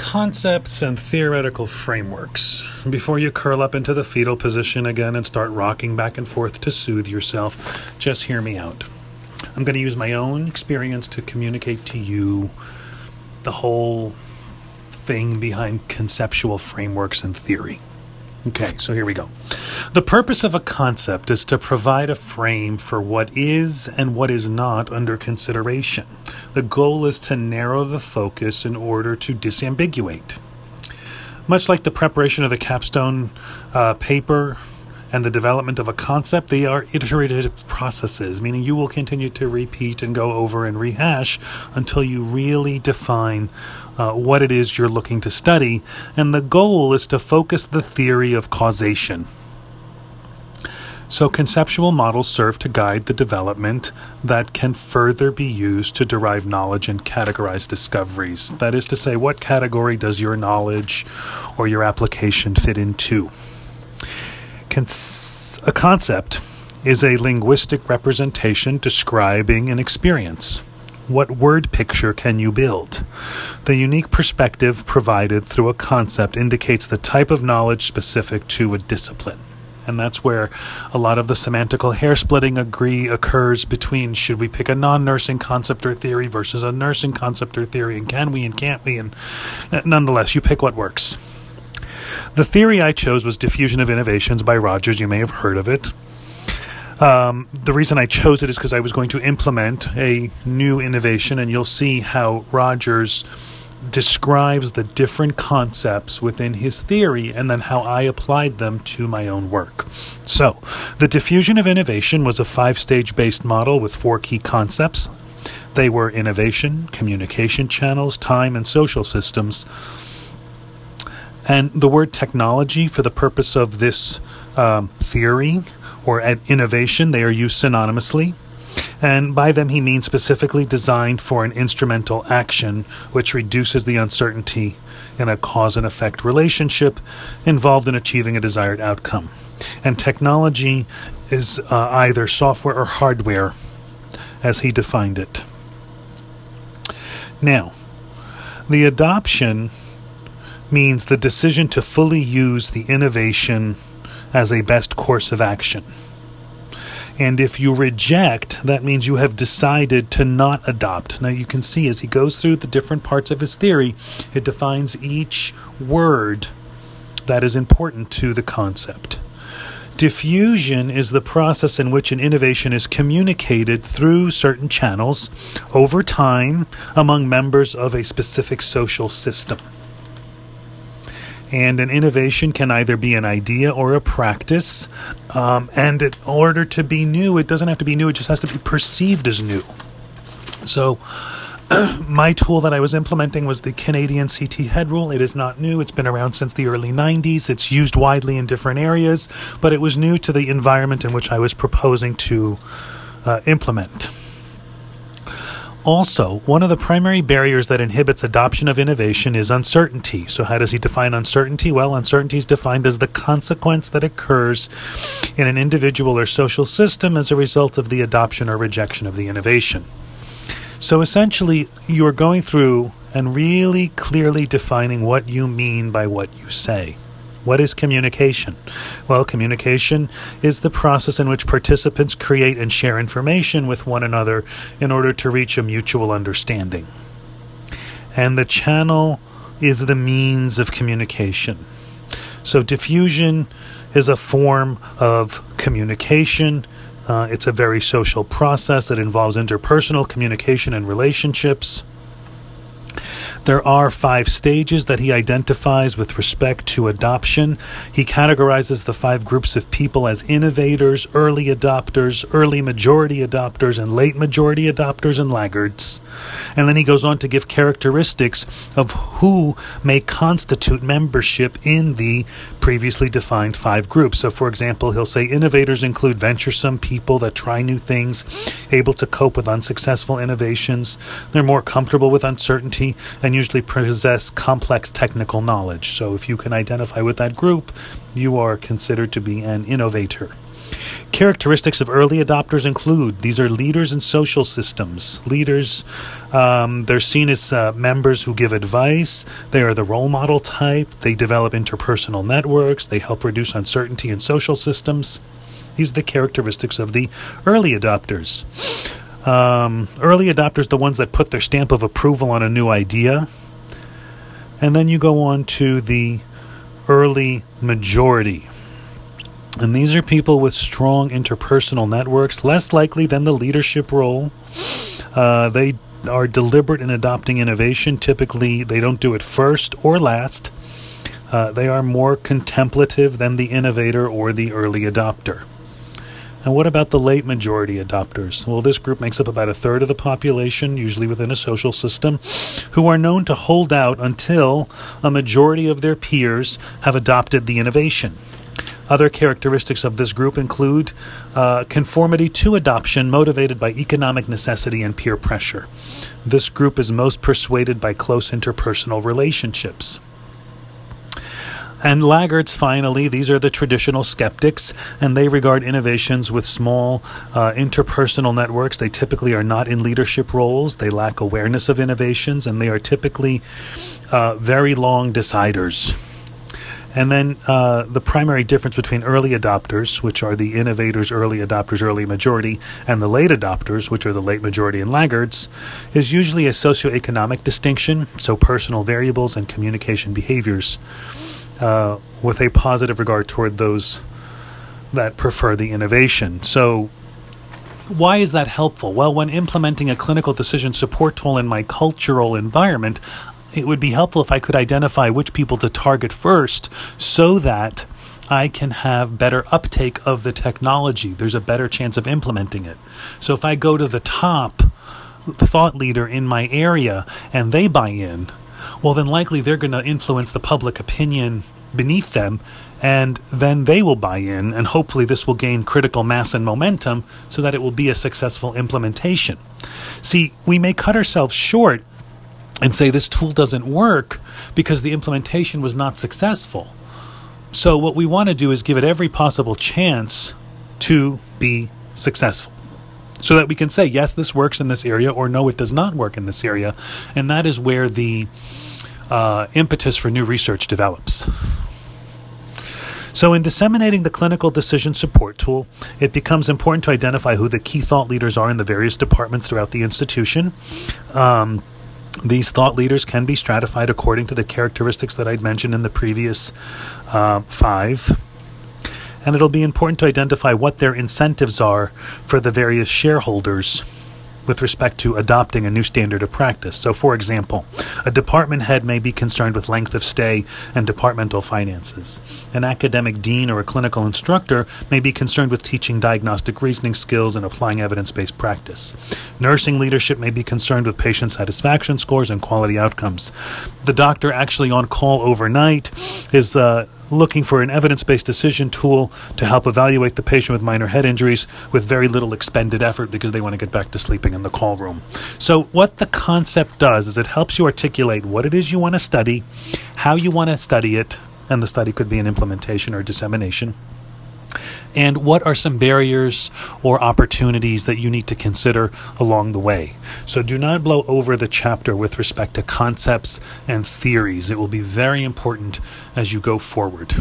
concepts and theoretical frameworks. Before you curl up into the fetal position again and start rocking back and forth to soothe yourself, just hear me out. I'm going to use my own experience to communicate to you the whole thing behind conceptual frameworks and theory. Okay, so here we go. The purpose of a concept is to provide a frame for what is and what is not under consideration. The goal is to narrow the focus in order to disambiguate. Much like the preparation of the capstone uh, paper and the development of a concept, they are iterative processes, meaning you will continue to repeat and go over and rehash until you really define uh, what it is you're looking to study. And the goal is to focus the theory of causation. So, conceptual models serve to guide the development that can further be used to derive knowledge and categorize discoveries. That is to say, what category does your knowledge or your application fit into? a concept is a linguistic representation describing an experience. What word picture can you build? The unique perspective provided through a concept indicates the type of knowledge specific to a discipline. And that's where a lot of the semantical hair splitting agree occurs between should we pick a non nursing concept or theory versus a nursing concept or theory, and can we and can't we? And uh, nonetheless, you pick what works. The theory I chose was Diffusion of Innovations by Rogers. You may have heard of it. Um, the reason I chose it is because I was going to implement a new innovation, and you'll see how Rogers describes the different concepts within his theory and then how I applied them to my own work. So, the diffusion of innovation was a five stage based model with four key concepts. They were innovation, communication channels, time, and social systems. And the word technology, for the purpose of this um, theory or at innovation, they are used synonymously. And by them, he means specifically designed for an instrumental action, which reduces the uncertainty in a cause and effect relationship involved in achieving a desired outcome. And technology is uh, either software or hardware, as he defined it. Now, the adoption means the decision to fully use the innovation as a best course of action. And if you reject, that means you have decided to not adopt. Now, you can see as he goes through the different parts of his theory, it defines each word that is important to the concept. Diffusion is the process in which an innovation is communicated through certain channels over time among members of a specific social system. And an innovation can either be an idea or a practice. Um, and in order to be new, it doesn't have to be new, it just has to be perceived as new. So, my tool that I was implementing was the Canadian CT head rule. It is not new. It's been around since the early 90s. It's used widely in different areas, but it was new to the environment in which I was proposing to uh, implement. Also, one of the primary barriers that inhibits adoption of innovation is uncertainty. So, how does he define uncertainty? Well, uncertainty is defined as the consequence that occurs in an individual or social system as a result of the adoption or rejection of the innovation. So, essentially, you're going through and really clearly defining what you mean by what you say. What is communication? Well, communication is the process in which participants create and share information with one another in order to reach a mutual understanding. And the channel is the means of communication. So, diffusion is a form of communication. Uh, it's a very social process that involves interpersonal communication and relationships. There are five stages that he identifies with respect to adoption. He categorizes the five groups of people as innovators, early adopters, early majority adopters, and late majority adopters and laggards. And then he goes on to give characteristics of who may constitute membership in the previously defined five groups. So, for example, he'll say innovators include venturesome people that try new things, able to cope with unsuccessful innovations, they're more comfortable with uncertainty, and usually possess complex technical knowledge. So if you can identify with that group, you are considered to be an innovator. Characteristics of early adopters include these are leaders in social systems. Leaders, um, they're seen as uh, members who give advice. They are the role model type. They develop interpersonal networks. They help reduce uncertainty in social systems. These are the characteristics of the early adopters. Um, early adopters, the ones that put their stamp of approval on a new idea. And then you go on to the early majority. And these are people with strong interpersonal networks, less likely than the leadership role. Uh, they are deliberate in adopting innovation. Typically, they don't do it first or last. Uh, they are more contemplative than the innovator or the early adopter. And what about the late majority adopters? Well, this group makes up about a third of the population, usually within a social system, who are known to hold out until a majority of their peers have adopted the innovation. Other characteristics of this group include uh, conformity to adoption motivated by economic necessity and peer pressure. This group is most persuaded by close interpersonal relationships. And laggards, finally, these are the traditional skeptics, and they regard innovations with small uh, interpersonal networks. They typically are not in leadership roles, they lack awareness of innovations, and they are typically uh, very long deciders. And then uh, the primary difference between early adopters, which are the innovators, early adopters, early majority, and the late adopters, which are the late majority and laggards, is usually a socioeconomic distinction, so personal variables and communication behaviors uh, with a positive regard toward those that prefer the innovation. So, why is that helpful? Well, when implementing a clinical decision support tool in my cultural environment, it would be helpful if I could identify which people to target first so that I can have better uptake of the technology. There's a better chance of implementing it. So if I go to the top thought leader in my area and they buy in, well, then likely they're going to influence the public opinion beneath them, and then they will buy in, and hopefully this will gain critical mass and momentum so that it will be a successful implementation. See, we may cut ourselves short and say this tool doesn't work because the implementation was not successful. So, what we want to do is give it every possible chance to be successful so that we can say, yes, this works in this area, or no, it does not work in this area. And that is where the uh, impetus for new research develops. So, in disseminating the clinical decision support tool, it becomes important to identify who the key thought leaders are in the various departments throughout the institution. Um, these thought leaders can be stratified according to the characteristics that I'd mentioned in the previous uh, five. And it'll be important to identify what their incentives are for the various shareholders with respect to adopting a new standard of practice. So, for example, a department head may be concerned with length of stay and departmental finances. An academic dean or a clinical instructor may be concerned with teaching diagnostic reasoning skills and applying evidence based practice. Nursing leadership may be concerned with patient satisfaction scores and quality outcomes. The doctor actually on call overnight is uh, looking for an evidence based decision tool to help evaluate the patient with minor head injuries with very little expended effort because they want to get back to sleeping in the call room. So, what the concept does is it helps you articulate what it is you want to study, how you want to study it, and the study could be an implementation or dissemination and what are some barriers or opportunities that you need to consider along the way. So do not blow over the chapter with respect to concepts and theories. It will be very important as you go forward.